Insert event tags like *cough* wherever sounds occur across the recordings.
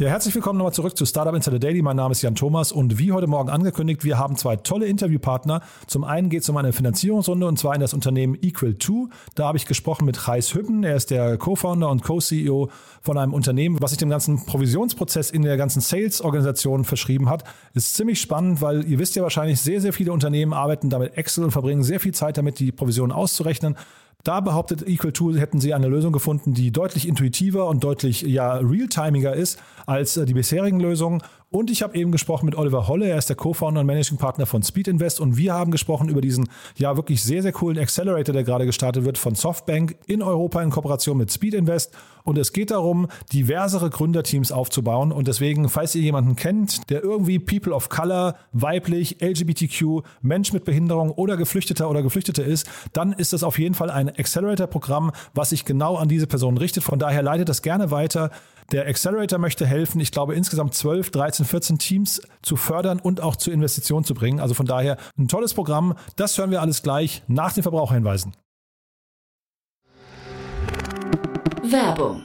Ja, herzlich willkommen nochmal zurück zu Startup Insider Daily. Mein Name ist Jan Thomas und wie heute Morgen angekündigt, wir haben zwei tolle Interviewpartner. Zum einen geht es um eine Finanzierungsrunde und zwar in das Unternehmen Equal2. Da habe ich gesprochen mit Reis Hübben. Er ist der Co-Founder und Co-CEO von einem Unternehmen, was sich dem ganzen Provisionsprozess in der ganzen Sales-Organisation verschrieben hat. Ist ziemlich spannend, weil ihr wisst ja wahrscheinlich, sehr, sehr viele Unternehmen arbeiten damit Excel und verbringen sehr viel Zeit damit, die Provisionen auszurechnen. Da behauptet Equal2, hätten sie eine Lösung gefunden, die deutlich intuitiver und deutlich ja, realtimiger ist als äh, die bisherigen Lösungen. Und ich habe eben gesprochen mit Oliver Holle, er ist der Co-Founder und Managing Partner von Speed Invest und wir haben gesprochen über diesen ja wirklich sehr, sehr coolen Accelerator, der gerade gestartet wird von Softbank in Europa in Kooperation mit Speed Invest. Und es geht darum, diversere Gründerteams aufzubauen. Und deswegen, falls ihr jemanden kennt, der irgendwie People of Color, weiblich, LGBTQ, Mensch mit Behinderung oder Geflüchteter oder Geflüchtete ist, dann ist das auf jeden Fall ein Accelerator-Programm, was sich genau an diese Person richtet. Von daher leitet das gerne weiter. Der Accelerator möchte helfen, ich glaube, insgesamt 12, 13, 14 Teams zu fördern und auch zu Investitionen zu bringen. Also von daher ein tolles Programm. Das hören wir alles gleich nach den Verbraucherhinweisen. Werbung.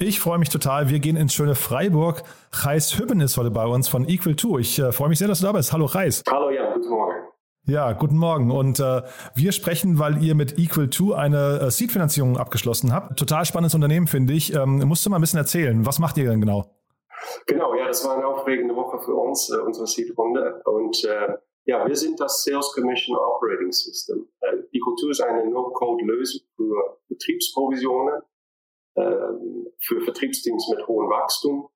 Ich freue mich total. Wir gehen ins schöne Freiburg. Reis Hübben ist heute bei uns von Equal2. Ich äh, freue mich sehr, dass du da bist. Hallo Reis. Hallo Jan, guten Morgen. Ja, guten Morgen. Und äh, wir sprechen, weil ihr mit Equal2 eine äh, Seed-Finanzierung abgeschlossen habt. Total spannendes Unternehmen, finde ich. Ähm, musst du mal ein bisschen erzählen. Was macht ihr denn genau? Genau, ja, das war eine aufregende Woche für uns, äh, unsere Seed-Runde. Und äh, ja, wir sind das Sales Commission Operating System. Äh, Equal2 ist eine No-Code-Lösung für Betriebsprovisionen für Vertriebsteams mit hohem Wachstum.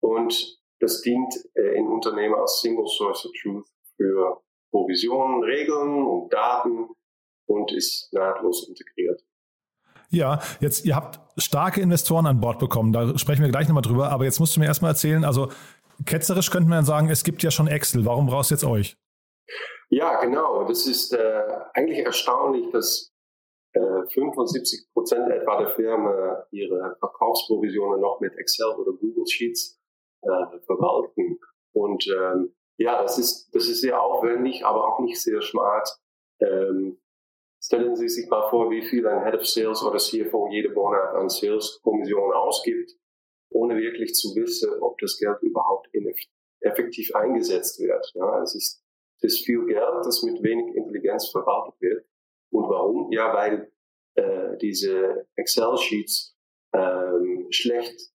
Und das dient äh, in Unternehmen als Single Source of Truth für Provisionen, Regeln und Daten und ist nahtlos integriert. Ja, jetzt, ihr habt starke Investoren an Bord bekommen, da sprechen wir gleich nochmal drüber, aber jetzt musst du mir erstmal erzählen, also ketzerisch könnte man sagen, es gibt ja schon Excel, warum brauchst du jetzt euch? Ja, genau, das ist äh, eigentlich erstaunlich, dass 75 Prozent etwa der Firmen ihre Verkaufsprovisionen noch mit Excel oder Google Sheets äh, verwalten. Und ähm, ja, das ist, das ist sehr aufwendig, aber auch nicht sehr smart. Ähm, stellen Sie sich mal vor, wie viel ein Head of Sales oder CFO jede Monat an Sales-Kommissionen ausgibt, ohne wirklich zu wissen, ob das Geld überhaupt effektiv eingesetzt wird. Ja, es ist, es ist viel Geld, das mit wenig Intelligenz verwaltet wird. Und warum? Ja, weil äh, diese Excel-Sheets ähm, schlecht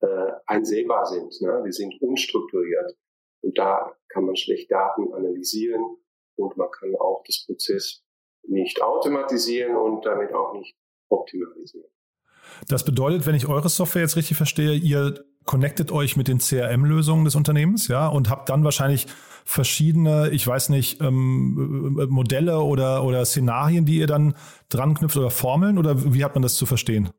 äh, einsehbar sind. Ne? Die sind unstrukturiert. Und da kann man schlecht Daten analysieren und man kann auch das Prozess nicht automatisieren und damit auch nicht optimalisieren. Das bedeutet, wenn ich eure Software jetzt richtig verstehe, ihr connectet euch mit den CRM-Lösungen des Unternehmens, ja, und habt dann wahrscheinlich verschiedene, ich weiß nicht, ähm, äh, Modelle oder, oder Szenarien, die ihr dann dran knüpft oder Formeln oder wie hat man das zu verstehen?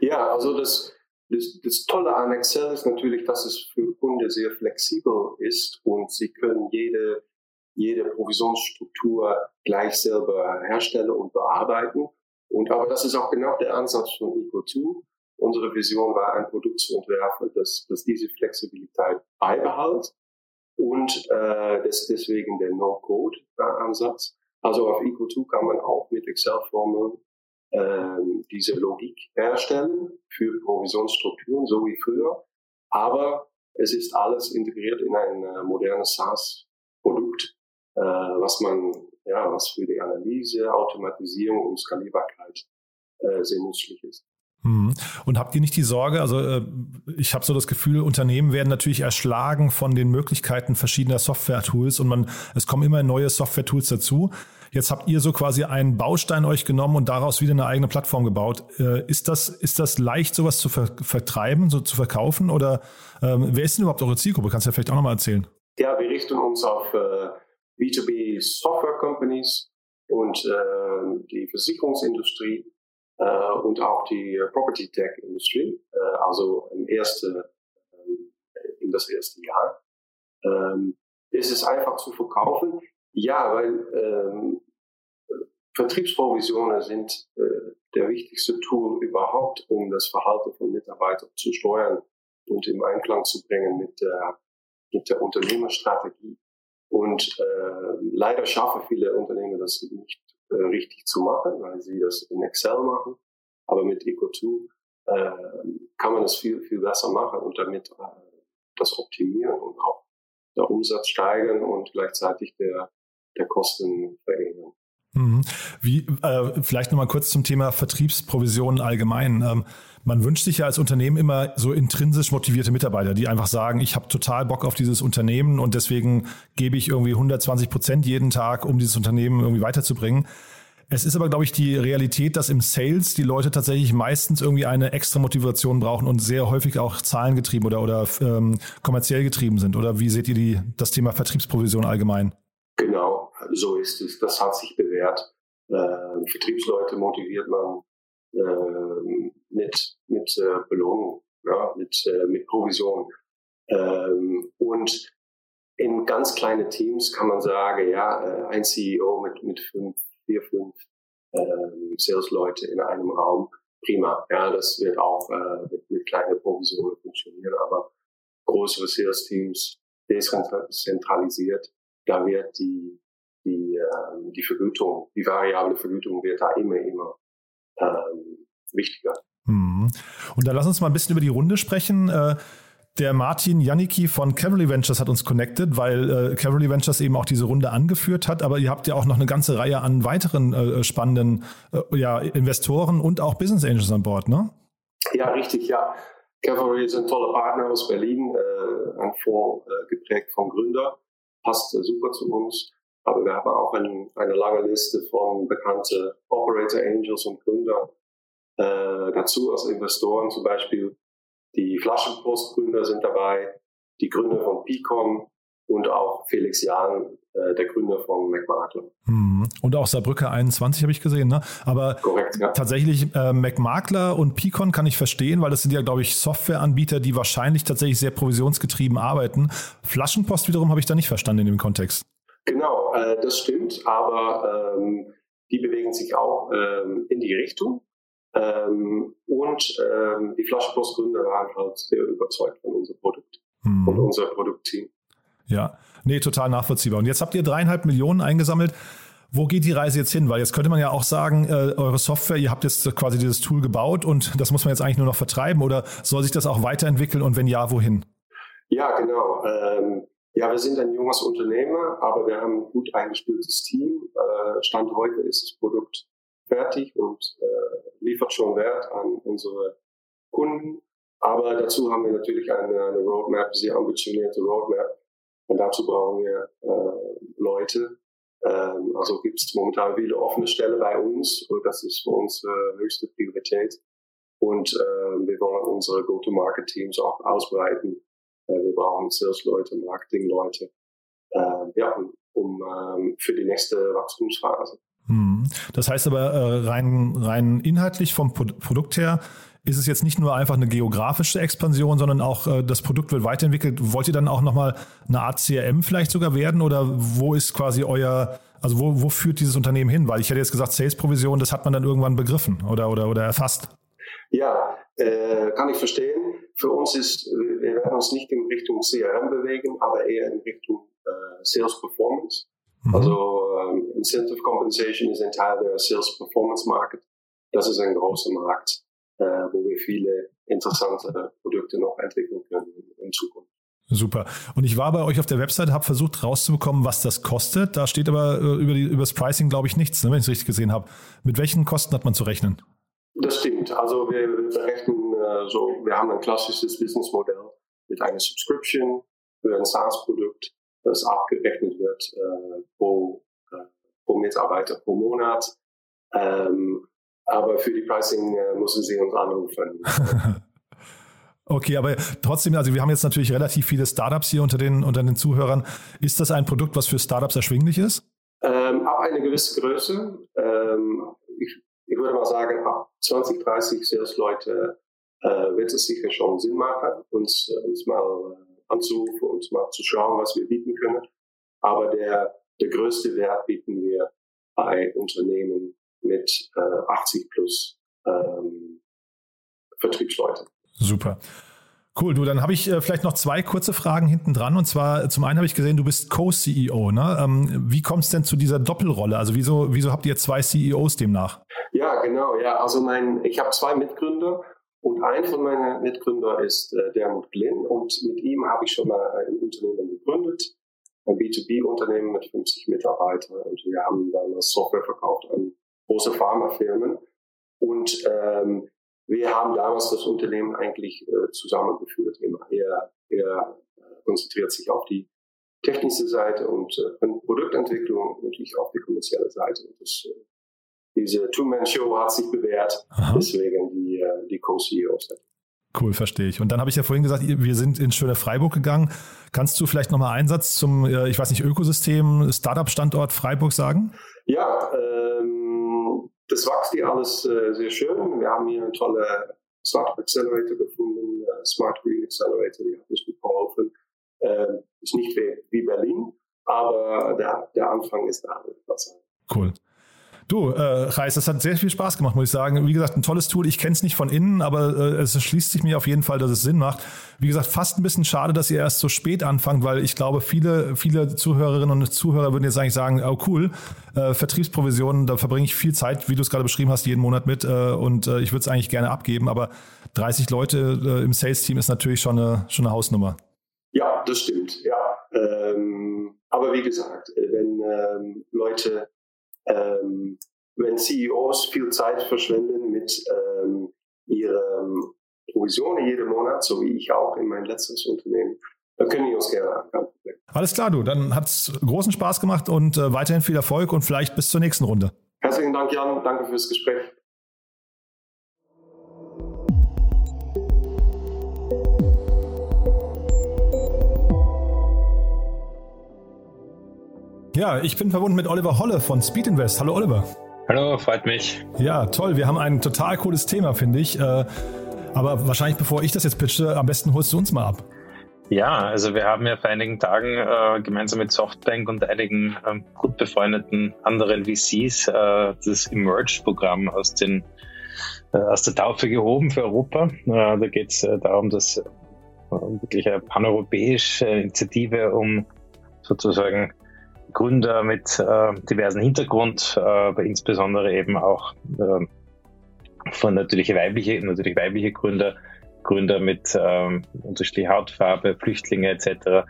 Ja, also das, das, das Tolle an Excel ist natürlich, dass es für Kunden sehr flexibel ist und sie können jede, jede Provisionsstruktur gleich selber herstellen und bearbeiten. Und aber das ist auch genau der Ansatz von Eco2. Unsere Vision war, ein Produkt zu entwerfen, das, das diese Flexibilität beibehält und äh, das, deswegen der No-Code-Ansatz. Also auf Eco2 kann man auch mit Excel-Formeln ähm, diese Logik herstellen für Provisionsstrukturen, so wie früher. Aber es ist alles integriert in ein äh, modernes SaaS-Produkt, äh, was man, ja, was für die Analyse, Automatisierung und Skalierbarkeit äh, sehr nützlich ist. Mhm. Und habt ihr nicht die Sorge, also äh, ich habe so das Gefühl, Unternehmen werden natürlich erschlagen von den Möglichkeiten verschiedener Software-Tools und man, es kommen immer neue Software-Tools dazu. Jetzt habt ihr so quasi einen Baustein euch genommen und daraus wieder eine eigene Plattform gebaut. Äh, ist das, ist das leicht, sowas zu ver vertreiben, so zu verkaufen? Oder ähm, wer ist denn überhaupt eure Zielgruppe? Kannst du ja vielleicht auch nochmal erzählen? Ja, wir richten uns auf äh, B2B Software Companies und äh, die Versicherungsindustrie äh, und auch die Property Tech Industrie, äh, also im erste, äh, in das erste Jahr. Ähm, ist es einfach zu verkaufen? Ja, weil ähm, Vertriebsprovisionen sind äh, der wichtigste Tool überhaupt, um das Verhalten von Mitarbeitern zu steuern und im Einklang zu bringen mit der, mit der Unternehmensstrategie. Und äh, leider schaffen viele Unternehmen das nicht richtig zu machen, weil sie das in Excel machen. Aber mit Eco2 äh, kann man das viel, viel besser machen und damit äh, das optimieren und auch der Umsatz steigern und gleichzeitig der, der Kosten verringern. Mhm. Wie, äh, vielleicht nochmal kurz zum Thema Vertriebsprovisionen allgemein. Ähm, man wünscht sich ja als Unternehmen immer so intrinsisch motivierte Mitarbeiter, die einfach sagen, ich habe total Bock auf dieses Unternehmen und deswegen gebe ich irgendwie 120 Prozent jeden Tag, um dieses Unternehmen irgendwie weiterzubringen. Es ist aber, glaube ich, die Realität, dass im Sales die Leute tatsächlich meistens irgendwie eine extra Motivation brauchen und sehr häufig auch zahlengetrieben oder, oder ähm, kommerziell getrieben sind. Oder wie seht ihr die, das Thema Vertriebsprovision allgemein? Genau, so ist es. Das hat sich bewährt. Äh, Vertriebsleute motiviert man äh, mit, mit äh, Belohnung, ja, mit, äh, mit Provision. Ähm, und in ganz kleine Teams kann man sagen, ja, äh, ein CEO mit, mit fünf vier, fünf ähm, Sales-Leute in einem Raum, prima. Ja, das wird auch äh, mit, mit kleinen Provisionen funktionieren, aber größere Sales-Teams dezentralisiert, da wird die, die, äh, die Vergütung, die variable Vergütung wird da immer, immer ähm, wichtiger. Mhm. Und da lass uns mal ein bisschen über die Runde sprechen. Der Martin Janicki von Cavalry Ventures hat uns connected, weil äh, Cavalry Ventures eben auch diese Runde angeführt hat. Aber ihr habt ja auch noch eine ganze Reihe an weiteren äh, spannenden äh, ja, Investoren und auch Business Angels an Bord, ne? Ja, richtig, ja. Cavalry ist ein toller Partner aus Berlin, äh, ein Fonds äh, geprägt von Gründer, passt äh, super zu uns. Aber wir haben auch ein, eine lange Liste von bekannten Operator Angels und Gründer dazu als Investoren, zum Beispiel die Flaschenpostgründer sind dabei, die Gründer von Picom und auch Felix Jahn, äh, der Gründer von McMakler. Hm. Und auch Saarbrücke 21 habe ich gesehen, ne? Aber Korrekt, ja. tatsächlich äh, McMakler und Picon kann ich verstehen, weil das sind ja, glaube ich, Softwareanbieter, die wahrscheinlich tatsächlich sehr provisionsgetrieben arbeiten. Flaschenpost wiederum habe ich da nicht verstanden in dem Kontext. Genau, äh, das stimmt, aber ähm, die bewegen sich auch ähm, in die Richtung. Ähm, und ähm, die Flaschenpostgründer waren halt sehr überzeugt von unserem Produkt hm. und unser Produktteam. Ja, nee, total nachvollziehbar. Und jetzt habt ihr dreieinhalb Millionen eingesammelt. Wo geht die Reise jetzt hin? Weil jetzt könnte man ja auch sagen, äh, eure Software, ihr habt jetzt quasi dieses Tool gebaut und das muss man jetzt eigentlich nur noch vertreiben oder soll sich das auch weiterentwickeln und wenn ja, wohin? Ja, genau. Ähm, ja, wir sind ein junges Unternehmer, aber wir haben ein gut eingespieltes Team. Äh, Stand heute ist das Produkt fertig und äh, liefert schon Wert an unsere Kunden. Aber dazu haben wir natürlich eine, eine Roadmap, sehr ambitionierte Roadmap. Und dazu brauchen wir äh, Leute. Ähm, also gibt es momentan viele offene Stellen bei uns. Und das ist für uns äh, höchste Priorität. Und äh, wir wollen unsere Go-to-Market-Teams auch ausbreiten. Äh, wir brauchen Sales-Leute, Marketing-Leute, äh, ja, um, um ähm, für die nächste Wachstumsphase. Hm. Das heißt aber äh, rein, rein inhaltlich vom Produkt her ist es jetzt nicht nur einfach eine geografische Expansion, sondern auch äh, das Produkt wird weiterentwickelt. Wollt ihr dann auch nochmal eine Art CRM vielleicht sogar werden oder wo ist quasi euer, also wo, wo führt dieses Unternehmen hin? Weil ich hätte jetzt gesagt, Sales-Provision, das hat man dann irgendwann begriffen oder, oder, oder erfasst. Ja, äh, kann ich verstehen. Für uns ist, wir werden uns nicht in Richtung CRM bewegen, aber eher in Richtung äh, Sales Performance. Mhm. Also ähm, Incentive Compensation ist ein Teil der Sales Performance Market. Das ist ein großer Markt, äh, wo wir viele interessante Produkte noch entwickeln können in Zukunft. Super. Und ich war bei euch auf der Website, habe versucht rauszubekommen, was das kostet. Da steht aber äh, über, die, über das Pricing, glaube ich, nichts, ne, wenn ich es richtig gesehen habe. Mit welchen Kosten hat man zu rechnen? Das stimmt. Also wir, berechnen äh, so, wir haben ein klassisches Businessmodell mit einer Subscription für ein SaaS-Produkt, das abgerechnet wird äh, pro, äh, pro Mitarbeiter pro Monat. Ähm, aber für die Pricing äh, müssen Sie uns anrufen. *laughs* Okay, aber trotzdem, also wir haben jetzt natürlich relativ viele Startups hier unter den, unter den Zuhörern. Ist das ein Produkt, was für Startups erschwinglich ist? Ähm, ab eine gewisse Größe. Ähm, ich, ich, würde mal sagen, ab 20, 30 Sales-Leute äh, wird es sicher schon Sinn machen, uns, äh, uns mal äh, anzurufen, uns mal zu schauen, was wir bieten können. Aber der, der größte Wert bieten wir bei Unternehmen mit äh, 80 plus ähm, Vertriebsleute. Super. Cool, du, dann habe ich äh, vielleicht noch zwei kurze Fragen hinten dran. Und zwar, zum einen habe ich gesehen, du bist Co-CEO. Ne? Ähm, wie kommt es denn zu dieser Doppelrolle? Also wieso, wieso habt ihr zwei CEOs demnach? Ja, genau. Ja, also mein, ich habe zwei Mitgründer und ein von meinen Mitgründern ist äh, Dermut Glynn und mit ihm habe ich schon mal ein Unternehmen gegründet, ein B2B-Unternehmen mit 50 Mitarbeitern und wir haben dann Software verkauft an große Pharmafirmen. Und ähm, wir haben damals das Unternehmen eigentlich äh, zusammengeführt. Er, er äh, konzentriert sich auf die technische Seite und äh, Produktentwicklung und ich auf die kommerzielle Seite. Und das, äh, diese Two-Man-Show hat sich bewährt, Aha. deswegen die, Co-CEOs. Cool, verstehe ich. Und dann habe ich ja vorhin gesagt, wir sind in schöne Freiburg gegangen. Kannst du vielleicht nochmal einen Satz zum, äh, ich weiß nicht, Ökosystem, Startup-Standort Freiburg sagen? Ja, ähm, das wächst hier alles äh, sehr schön. Wir haben hier eine tolle Startup Accelerator gefunden, äh, Smart Green Accelerator, die hat uns gut geholfen. Äh, ist nicht wie, wie Berlin, aber der, der Anfang ist da. Cool. Du, äh, Reis, das hat sehr viel Spaß gemacht, muss ich sagen. Wie gesagt, ein tolles Tool. Ich kenne es nicht von innen, aber äh, es schließt sich mir auf jeden Fall, dass es Sinn macht. Wie gesagt, fast ein bisschen schade, dass ihr erst so spät anfangt, weil ich glaube, viele, viele Zuhörerinnen und Zuhörer würden jetzt eigentlich sagen, oh cool, äh, Vertriebsprovisionen, da verbringe ich viel Zeit, wie du es gerade beschrieben hast, jeden Monat mit äh, und äh, ich würde es eigentlich gerne abgeben, aber 30 Leute äh, im Sales-Team ist natürlich schon eine, schon eine Hausnummer. Ja, das stimmt, ja. Ähm, aber wie gesagt, wenn ähm, Leute ähm, wenn CEOs viel Zeit verschwenden mit ähm, ihren Provisionen jeden Monat, so wie ich auch in mein letztes Unternehmen, dann können die uns gerne an. Alles klar, du. Dann hat es großen Spaß gemacht und äh, weiterhin viel Erfolg und vielleicht bis zur nächsten Runde. Herzlichen Dank, Jan. Danke fürs Gespräch. Ja, ich bin verbunden mit Oliver Holle von Speed Invest. Hallo Oliver. Hallo, freut mich. Ja, toll. Wir haben ein total cooles Thema, finde ich. Äh, aber wahrscheinlich, bevor ich das jetzt pitche, am besten holst du uns mal ab. Ja, also wir haben ja vor einigen Tagen äh, gemeinsam mit Softbank und einigen äh, gut befreundeten anderen VCs äh, das Emerge-Programm aus, den, äh, aus der Taufe gehoben für Europa. Äh, da geht es darum, dass wirklich eine paneuropäische Initiative um sozusagen Gründer mit äh, diversen Hintergrund, äh, aber insbesondere eben auch äh, von natürlich weibliche, natürlich weibliche Gründer, Gründer mit ähm, unterschiedlicher Hautfarbe, Flüchtlinge etc.,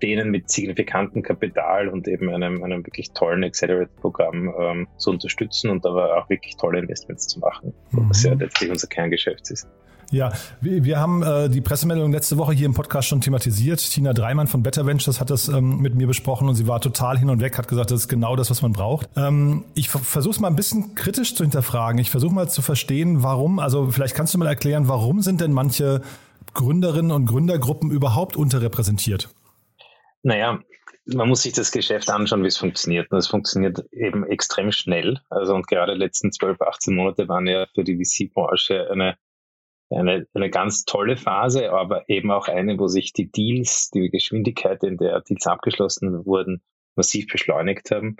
denen mit signifikantem Kapital und eben einem, einem wirklich tollen Accelerate-Programm ähm, zu unterstützen und aber auch wirklich tolle Investments zu machen, mhm. was ja letztlich unser Kerngeschäft ist. Ja, wir, wir haben äh, die Pressemeldung letzte Woche hier im Podcast schon thematisiert. Tina Dreimann von Better Ventures hat das ähm, mit mir besprochen und sie war total hin und weg, hat gesagt, das ist genau das, was man braucht. Ähm, ich versuche es mal ein bisschen kritisch zu hinterfragen. Ich versuche mal zu verstehen, warum, also vielleicht kannst du mal erklären, warum sind denn manche Gründerinnen und Gründergruppen überhaupt unterrepräsentiert? Naja, man muss sich das Geschäft anschauen, wie es funktioniert. Und es funktioniert eben extrem schnell. Also und gerade die letzten 12, 18 Monate waren ja für die VC-Branche eine eine, eine ganz tolle Phase, aber eben auch eine, wo sich die Deals, die Geschwindigkeit, in der Deals abgeschlossen wurden, massiv beschleunigt haben.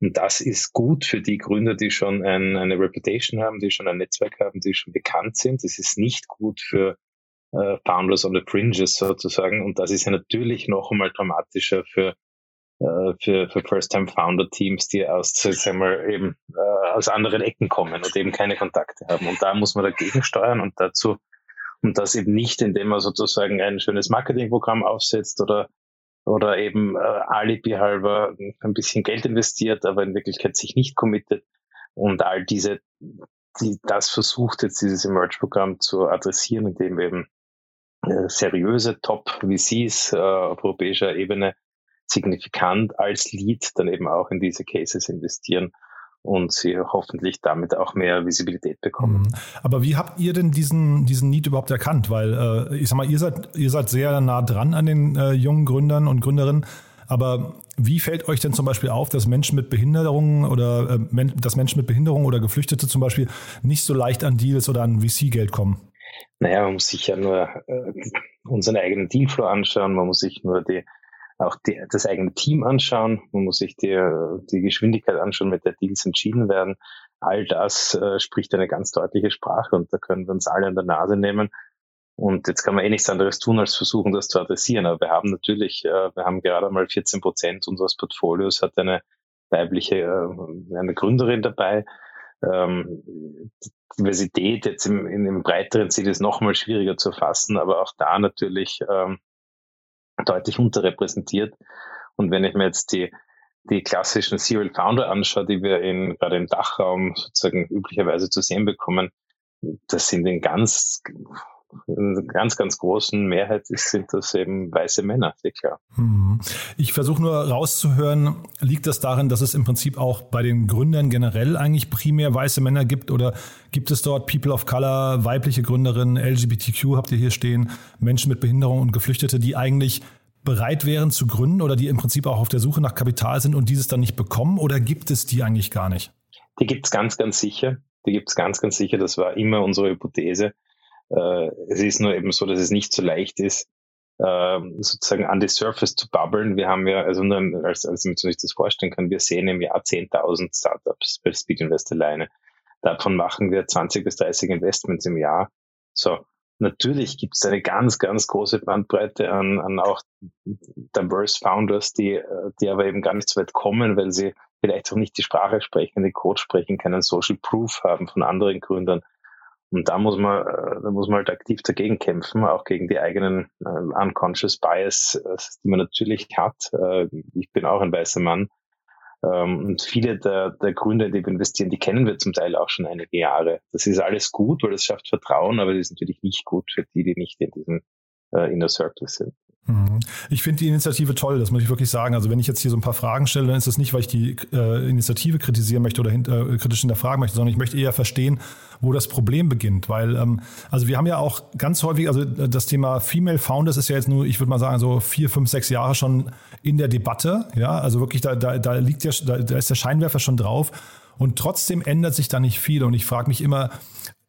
Und das ist gut für die Gründer, die schon ein, eine Reputation haben, die schon ein Netzwerk haben, die schon bekannt sind. Das ist nicht gut für äh, Founders on the Fringes sozusagen. Und das ist ja natürlich noch einmal dramatischer für äh, für, für First-Time-Founder-Teams, die aus, sagen wir, eben, äh, aus anderen Ecken kommen und eben keine Kontakte haben. Und da muss man dagegen steuern und dazu Und das eben nicht, indem man sozusagen ein schönes Marketingprogramm aufsetzt oder, oder eben äh, Alibi halber ein bisschen Geld investiert, aber in Wirklichkeit sich nicht committet. Und all diese, die, das versucht jetzt dieses Emerge-Programm zu adressieren, indem eben seriöse Top-VCs äh, auf europäischer Ebene signifikant als Lead dann eben auch in diese Cases investieren und sie hoffentlich damit auch mehr Visibilität bekommen. Mhm. Aber wie habt ihr denn diesen, diesen Need überhaupt erkannt? Weil äh, ich sag mal, ihr seid, ihr seid sehr nah dran an den äh, jungen Gründern und Gründerinnen. Aber wie fällt euch denn zum Beispiel auf, dass Menschen mit Behinderungen oder äh, dass Menschen mit Behinderungen oder Geflüchtete zum Beispiel nicht so leicht an Deals oder an VC-Geld kommen? Naja, man muss sich ja nur äh, unseren eigenen Dealflow anschauen, man muss sich nur die auch die, das eigene Team anschauen, man muss sich die, die Geschwindigkeit anschauen, mit der Deals entschieden werden. All das äh, spricht eine ganz deutliche Sprache und da können wir uns alle an der Nase nehmen. Und jetzt kann man eh nichts anderes tun, als versuchen, das zu adressieren. Aber wir haben natürlich, äh, wir haben gerade mal 14 Prozent unseres Portfolios hat eine weibliche, äh, eine Gründerin dabei. Ähm, Diversität jetzt im, in, im breiteren Ziel ist noch mal schwieriger zu fassen, aber auch da natürlich ähm, deutlich unterrepräsentiert. Und wenn ich mir jetzt die, die klassischen Serial Founder anschaue, die wir in, gerade im Dachraum sozusagen üblicherweise zu sehen bekommen, das sind in ganz, in ganz, ganz großen Mehrheit sind das eben weiße Männer, sehr klar. Mhm. Ich versuche nur rauszuhören, liegt das darin, dass es im Prinzip auch bei den Gründern generell eigentlich primär weiße Männer gibt oder gibt es dort People of Color, weibliche Gründerinnen, LGBTQ habt ihr hier stehen, Menschen mit Behinderung und Geflüchtete, die eigentlich bereit wären zu gründen oder die im Prinzip auch auf der Suche nach Kapital sind und dieses dann nicht bekommen oder gibt es die eigentlich gar nicht? Die gibt es ganz, ganz sicher. Die gibt es ganz, ganz sicher. Das war immer unsere Hypothese. Äh, es ist nur eben so, dass es nicht so leicht ist, äh, sozusagen an die Surface zu bubbeln. Wir haben ja, also nur als, als man sich das vorstellen kann, wir sehen im Jahr 10.000 Startups bei Speed Invest alleine. Davon machen wir 20 bis 30 Investments im Jahr. So, Natürlich gibt es eine ganz, ganz große Bandbreite an, an auch diverse Founders, die, die aber eben gar nicht so weit kommen, weil sie vielleicht auch nicht die Sprache sprechen, den Code sprechen, keinen Social Proof haben von anderen Gründern. Und da muss man, da muss man halt aktiv dagegen kämpfen, auch gegen die eigenen äh, unconscious Bias, äh, die man natürlich hat. Äh, ich bin auch ein weißer Mann ähm, und viele der, der Gründer, die wir investieren, die kennen wir zum Teil auch schon einige Jahre. Das ist alles gut, weil das schafft Vertrauen, aber das ist natürlich nicht gut für die, die nicht in diesem äh, Inner Circle sind. Mhm. Ich finde die Initiative toll, das muss ich wirklich sagen. Also wenn ich jetzt hier so ein paar Fragen stelle, dann ist das nicht, weil ich die äh, Initiative kritisieren möchte oder hinter, äh, kritisch hinterfragen möchte, sondern ich möchte eher verstehen, wo das Problem beginnt. Weil, ähm, also wir haben ja auch ganz häufig, also das Thema Female Founders ist ja jetzt nur, ich würde mal sagen, so vier, fünf, sechs Jahre schon in der Debatte. Ja, also wirklich, da, da, da liegt ja, da, da ist der Scheinwerfer schon drauf. Und trotzdem ändert sich da nicht viel. Und ich frage mich immer,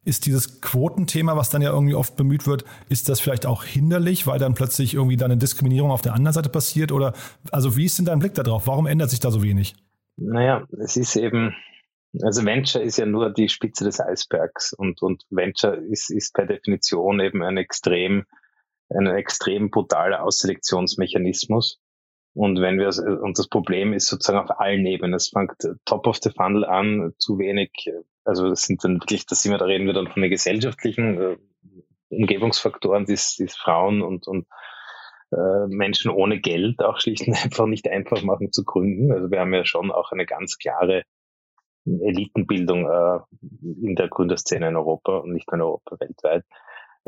ist dieses Quotenthema, was dann ja irgendwie oft bemüht wird, ist das vielleicht auch hinderlich, weil dann plötzlich irgendwie dann eine Diskriminierung auf der anderen Seite passiert? Oder also wie ist denn dein Blick darauf? Warum ändert sich da so wenig? Naja, es ist eben, also Venture ist ja nur die Spitze des Eisbergs und, und Venture ist, ist per Definition eben ein extrem, ein extrem brutaler Ausselektionsmechanismus. Und wenn wir, und das Problem ist sozusagen auf allen Ebenen. Es fängt top of the funnel an, zu wenig, also das sind dann wirklich, da sind wir, da reden wir dann von den gesellschaftlichen äh, Umgebungsfaktoren, die es Frauen und, und äh, Menschen ohne Geld auch schlicht und einfach nicht einfach machen zu gründen. Also wir haben ja schon auch eine ganz klare Elitenbildung äh, in der Gründerszene in Europa und nicht nur in Europa, weltweit.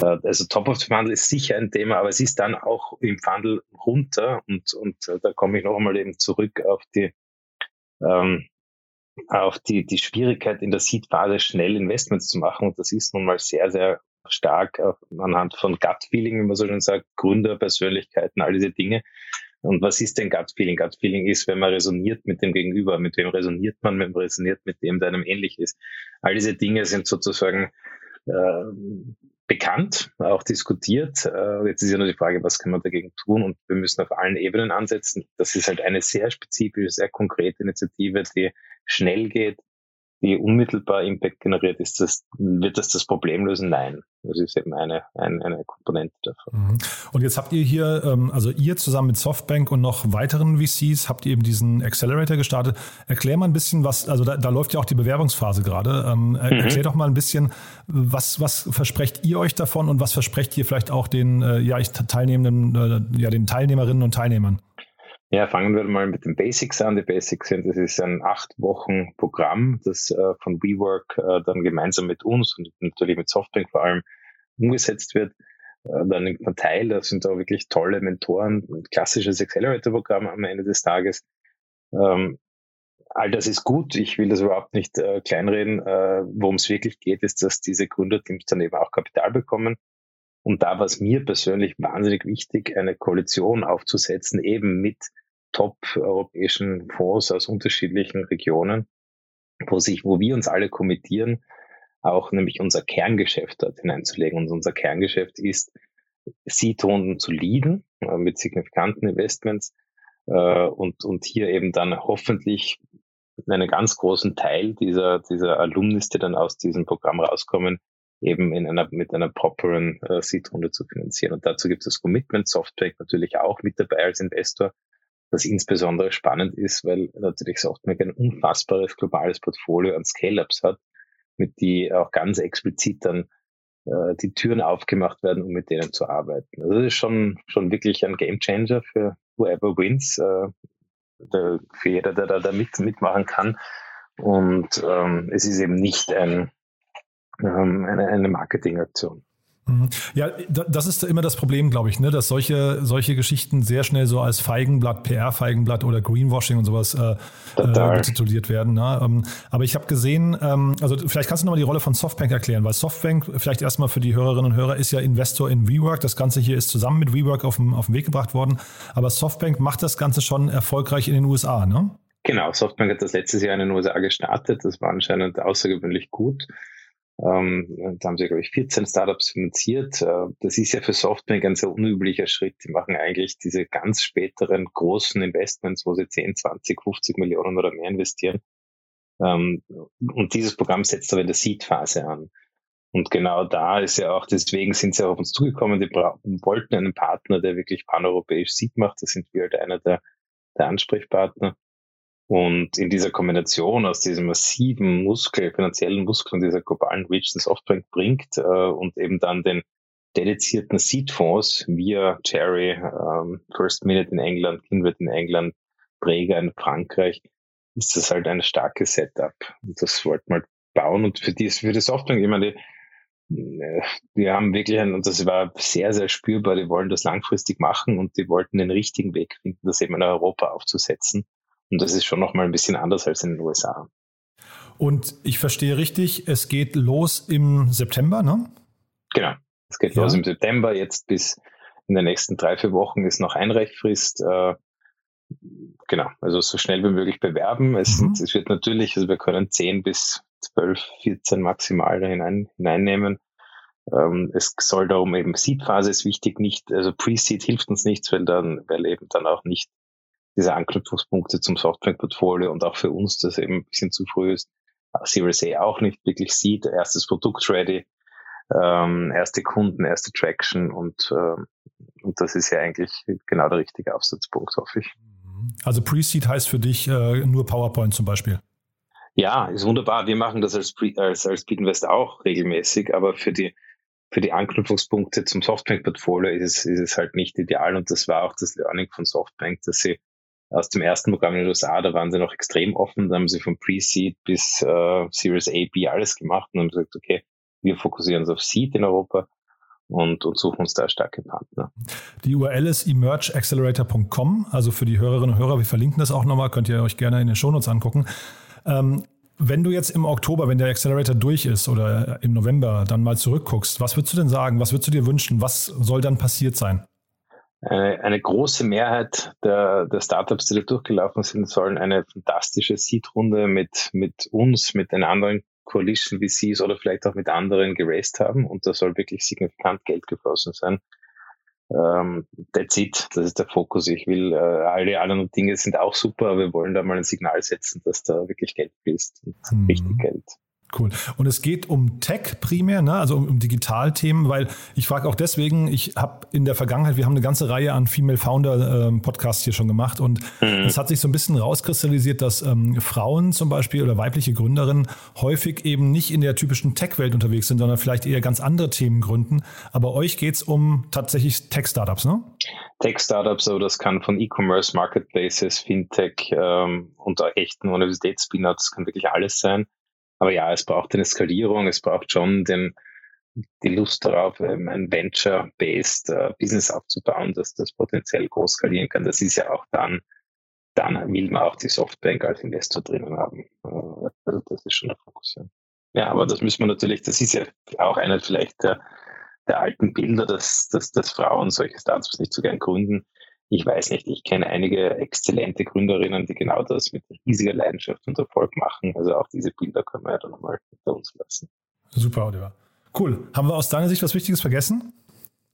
Äh, also Top of the Funnel ist sicher ein Thema, aber es ist dann auch im Funnel runter und, und äh, da komme ich noch einmal eben zurück auf die, ähm, auf die, die Schwierigkeit in der Seed-Phase schnell Investments zu machen und das ist nun mal sehr, sehr stark anhand von Gut-Feeling, wie man so schön sagt, Gründer, Persönlichkeiten, all diese Dinge. Und was ist denn Gut-Feeling? Gut-Feeling ist, wenn man resoniert mit dem Gegenüber. Mit wem resoniert man? Wenn man resoniert mit dem, der einem ähnlich ist. All diese Dinge sind sozusagen äh, bekannt, auch diskutiert. Äh, jetzt ist ja nur die Frage, was kann man dagegen tun? Und wir müssen auf allen Ebenen ansetzen. Das ist halt eine sehr spezifische, sehr konkrete Initiative, die schnell geht, die unmittelbar Impact generiert, ist das, wird das das Problem lösen? Nein. Das ist eben eine, eine, eine Komponente davon. Mhm. Und jetzt habt ihr hier, ähm, also ihr zusammen mit Softbank und noch weiteren VCs, habt ihr eben diesen Accelerator gestartet. Erklär mal ein bisschen, was, also da, da läuft ja auch die Bewerbungsphase gerade. Ähm, mhm. Erklär doch mal ein bisschen, was, was versprecht ihr euch davon und was versprecht ihr vielleicht auch den äh, ja, Teilnehmenden, äh, ja, den Teilnehmerinnen und Teilnehmern? Ja, fangen wir mal mit den Basics an. Die Basics sind, das ist ein acht Wochen Programm, das äh, von WeWork äh, dann gemeinsam mit uns und natürlich mit Softbank vor allem umgesetzt wird. Äh, dann nimmt man teil, da sind auch wirklich tolle Mentoren, ein klassisches Accelerator-Programm am Ende des Tages. Ähm, all das ist gut, ich will das überhaupt nicht äh, kleinreden. Äh, Worum es wirklich geht, ist, dass diese Gründerteams dann eben auch Kapital bekommen. Und da war es mir persönlich wahnsinnig wichtig, eine Koalition aufzusetzen, eben mit top-europäischen Fonds aus unterschiedlichen Regionen, wo sich, wo wir uns alle kommittieren, auch nämlich unser Kerngeschäft dort hineinzulegen. Und unser Kerngeschäft ist, Seed-Runden zu leaden äh, mit signifikanten Investments äh, und, und hier eben dann hoffentlich einen ganz großen Teil dieser, dieser Alumnis, die dann aus diesem Programm rauskommen, eben in einer, mit einer properen äh, Seed-Runde zu finanzieren. Und dazu gibt es das Commitment Software natürlich auch mit dabei als Investor, was insbesondere spannend ist, weil natürlich Software ein unfassbares globales Portfolio an Scale-Ups hat, mit die auch ganz explizit dann äh, die Türen aufgemacht werden, um mit denen zu arbeiten. Also das ist schon, schon wirklich ein Game Changer für whoever wins, äh, der, für jeder, der da, da mit, mitmachen kann. Und ähm, es ist eben nicht ein ähm, eine, eine Marketingaktion. Mhm. Ja, das ist immer das Problem, glaube ich, ne, dass solche, solche Geschichten sehr schnell so als Feigenblatt, PR-Feigenblatt oder Greenwashing und sowas äh, äh, tituliert werden. Ne? Ähm, aber ich habe gesehen, ähm, also vielleicht kannst du nochmal die Rolle von Softbank erklären, weil Softbank, vielleicht erstmal für die Hörerinnen und Hörer, ist ja Investor in WeWork. Das Ganze hier ist zusammen mit WeWork auf den, auf den Weg gebracht worden. Aber Softbank macht das Ganze schon erfolgreich in den USA, ne? Genau, Softbank hat das letztes Jahr in den USA gestartet. Das war anscheinend außergewöhnlich gut. Ähm, da haben sie, glaube ich, 14 Startups finanziert. Äh, das ist ja für Software ein ganz unüblicher Schritt. Die machen eigentlich diese ganz späteren großen Investments, wo sie 10, 20, 50 Millionen oder mehr investieren. Ähm, und dieses Programm setzt aber in der Seed-Phase an. Und genau da ist ja auch, deswegen sind sie auch auf uns zugekommen, die wollten einen Partner, der wirklich paneuropäisch Seed macht. Das sind wir halt einer der, der Ansprechpartner. Und in dieser Kombination aus diesem massiven Muskel, finanziellen Muskel und dieser globalen Reach, den Softbank bringt äh, und eben dann den dedizierten Seed-Fonds via Cherry, ähm, First Minute in England, Kindred in England, Präger in Frankreich, ist das halt ein starkes Setup. Und das wollten wir halt bauen. Und für die, für die Softbank, ich meine, die, äh, die haben wirklich ein, und das war sehr, sehr spürbar, die wollen das langfristig machen und die wollten den richtigen Weg finden, das eben in Europa aufzusetzen. Und das ist schon nochmal ein bisschen anders als in den USA. Und ich verstehe richtig, es geht los im September, ne? Genau. Es geht ja. los im September. Jetzt bis in den nächsten drei, vier Wochen ist noch Einreichfrist. Äh, genau. Also so schnell wie möglich bewerben. Es, mhm. es wird natürlich, also wir können 10 bis 12, 14 maximal da hinein, hineinnehmen. Ähm, es soll darum eben Seed-Phase ist wichtig, nicht, also Pre-Seed hilft uns nichts, weil dann, weil eben dann auch nicht diese Anknüpfungspunkte zum Software-Portfolio und auch für uns, das eben ein bisschen zu früh ist, Series A auch nicht wirklich sieht, erstes Produkt ready, ähm, erste Kunden, erste Traction und, ähm, und das ist ja eigentlich genau der richtige Aufsatzpunkt, hoffe ich. Also Pre-Seed heißt für dich äh, nur PowerPoint zum Beispiel? Ja, ist wunderbar. Wir machen das als, Pre als, als Speedinvest auch regelmäßig, aber für die, für die Anknüpfungspunkte zum Softbank-Portfolio ist es, ist es halt nicht ideal und das war auch das Learning von Softbank, dass sie aus dem ersten Programm in den USA, da waren sie noch extrem offen, da haben sie von Pre-Seed bis äh, Series A, B alles gemacht und haben gesagt, okay, wir fokussieren uns auf Seed in Europa und, und suchen uns da starke Partner. Die URL ist emergeaccelerator.com, also für die Hörerinnen und Hörer, wir verlinken das auch nochmal, könnt ihr euch gerne in den Shownotes angucken. Ähm, wenn du jetzt im Oktober, wenn der Accelerator durch ist oder im November dann mal zurückguckst, was würdest du denn sagen? Was würdest du dir wünschen? Was soll dann passiert sein? Eine, eine große Mehrheit der, der Startups, die da durchgelaufen sind, sollen eine fantastische Seed-Runde mit, mit uns, mit den anderen Coalition VCs oder vielleicht auch mit anderen geraced haben und da soll wirklich signifikant Geld geflossen sein. ähm, that's it, das ist der Fokus. Ich will, äh, alle anderen Dinge sind auch super, aber wir wollen da mal ein Signal setzen, dass da wirklich Geld fließt. Mhm. Richtig Geld. Cool. Und es geht um Tech primär, ne? also um, um Digitalthemen, weil ich frage auch deswegen, ich habe in der Vergangenheit, wir haben eine ganze Reihe an Female Founder ähm, Podcasts hier schon gemacht und mhm. es hat sich so ein bisschen rauskristallisiert, dass ähm, Frauen zum Beispiel oder weibliche Gründerinnen häufig eben nicht in der typischen Tech-Welt unterwegs sind, sondern vielleicht eher ganz andere Themen gründen. Aber euch geht es um tatsächlich Tech-Startups, ne? Tech-Startups, aber das kann von E-Commerce, Marketplaces, Fintech ähm, und echten Universitäts-Spin-Ups, kann wirklich alles sein. Aber ja, es braucht eine Skalierung, es braucht schon den, die Lust darauf, ähm, ein Venture-based uh, Business aufzubauen, dass das potenziell groß skalieren kann. Das ist ja auch dann, dann will man auch die Softbank als Investor drinnen haben. Uh, also das ist schon der Fokus. Ja. ja, aber das müssen wir natürlich, das ist ja auch einer vielleicht der, der alten Bilder, dass, dass, dass Frauen solche Startups nicht so gern gründen ich weiß nicht, ich kenne einige exzellente Gründerinnen, die genau das mit riesiger Leidenschaft und Erfolg machen. Also auch diese Bilder können wir ja dann nochmal hinter uns lassen. Super, Oliver. Cool. Haben wir aus deiner Sicht was Wichtiges vergessen?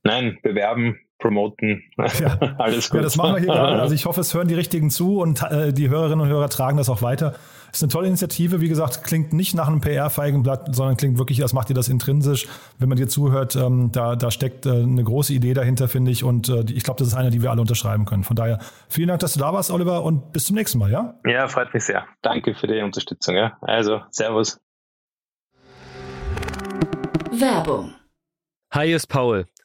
Nein, bewerben, promoten, ja. *laughs* alles gut. Ja, das machen wir hier *laughs* gerade. Also ich hoffe, es hören die Richtigen zu und äh, die Hörerinnen und Hörer tragen das auch weiter. Ist eine tolle Initiative. Wie gesagt, klingt nicht nach einem PR-Feigenblatt, sondern klingt wirklich, als macht ihr das intrinsisch. Wenn man dir zuhört, ähm, da, da steckt äh, eine große Idee dahinter, finde ich. Und äh, ich glaube, das ist eine, die wir alle unterschreiben können. Von daher vielen Dank, dass du da warst, Oliver, und bis zum nächsten Mal, ja? Ja, freut mich sehr. Danke für die Unterstützung. Ja. Also, Servus. Werbung. Hi, ist Paul.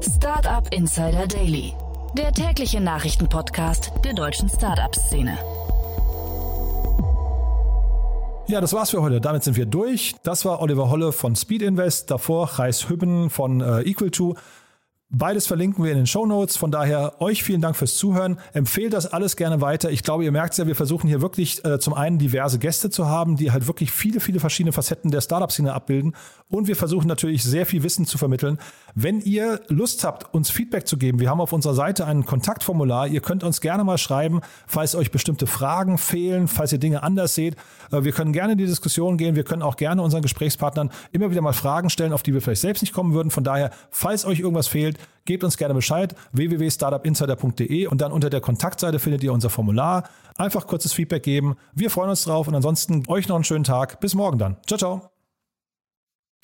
Startup Insider Daily, der tägliche Nachrichtenpodcast der deutschen Startup-Szene. Ja, das war's für heute. Damit sind wir durch. Das war Oliver Holle von Speed Invest, davor Reis Hübben von äh, Equal2. Beides verlinken wir in den Show Notes. Von daher euch vielen Dank fürs Zuhören. Empfehlt das alles gerne weiter. Ich glaube, ihr merkt ja, wir versuchen hier wirklich äh, zum einen diverse Gäste zu haben, die halt wirklich viele, viele verschiedene Facetten der Startup-Szene abbilden. Und wir versuchen natürlich sehr viel Wissen zu vermitteln. Wenn ihr Lust habt, uns Feedback zu geben, wir haben auf unserer Seite ein Kontaktformular. Ihr könnt uns gerne mal schreiben, falls euch bestimmte Fragen fehlen, falls ihr Dinge anders seht. Äh, wir können gerne in die Diskussion gehen. Wir können auch gerne unseren Gesprächspartnern immer wieder mal Fragen stellen, auf die wir vielleicht selbst nicht kommen würden. Von daher, falls euch irgendwas fehlt, gebt uns gerne Bescheid. www.startupinsider.de und dann unter der Kontaktseite findet ihr unser Formular. Einfach kurzes Feedback geben. Wir freuen uns drauf und ansonsten euch noch einen schönen Tag. Bis morgen dann. Ciao, ciao.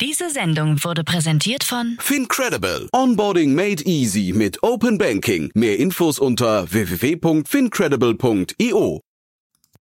Diese Sendung wurde präsentiert von Fincredible. Onboarding made easy mit Open Banking. Mehr Infos unter www.fincredible.io.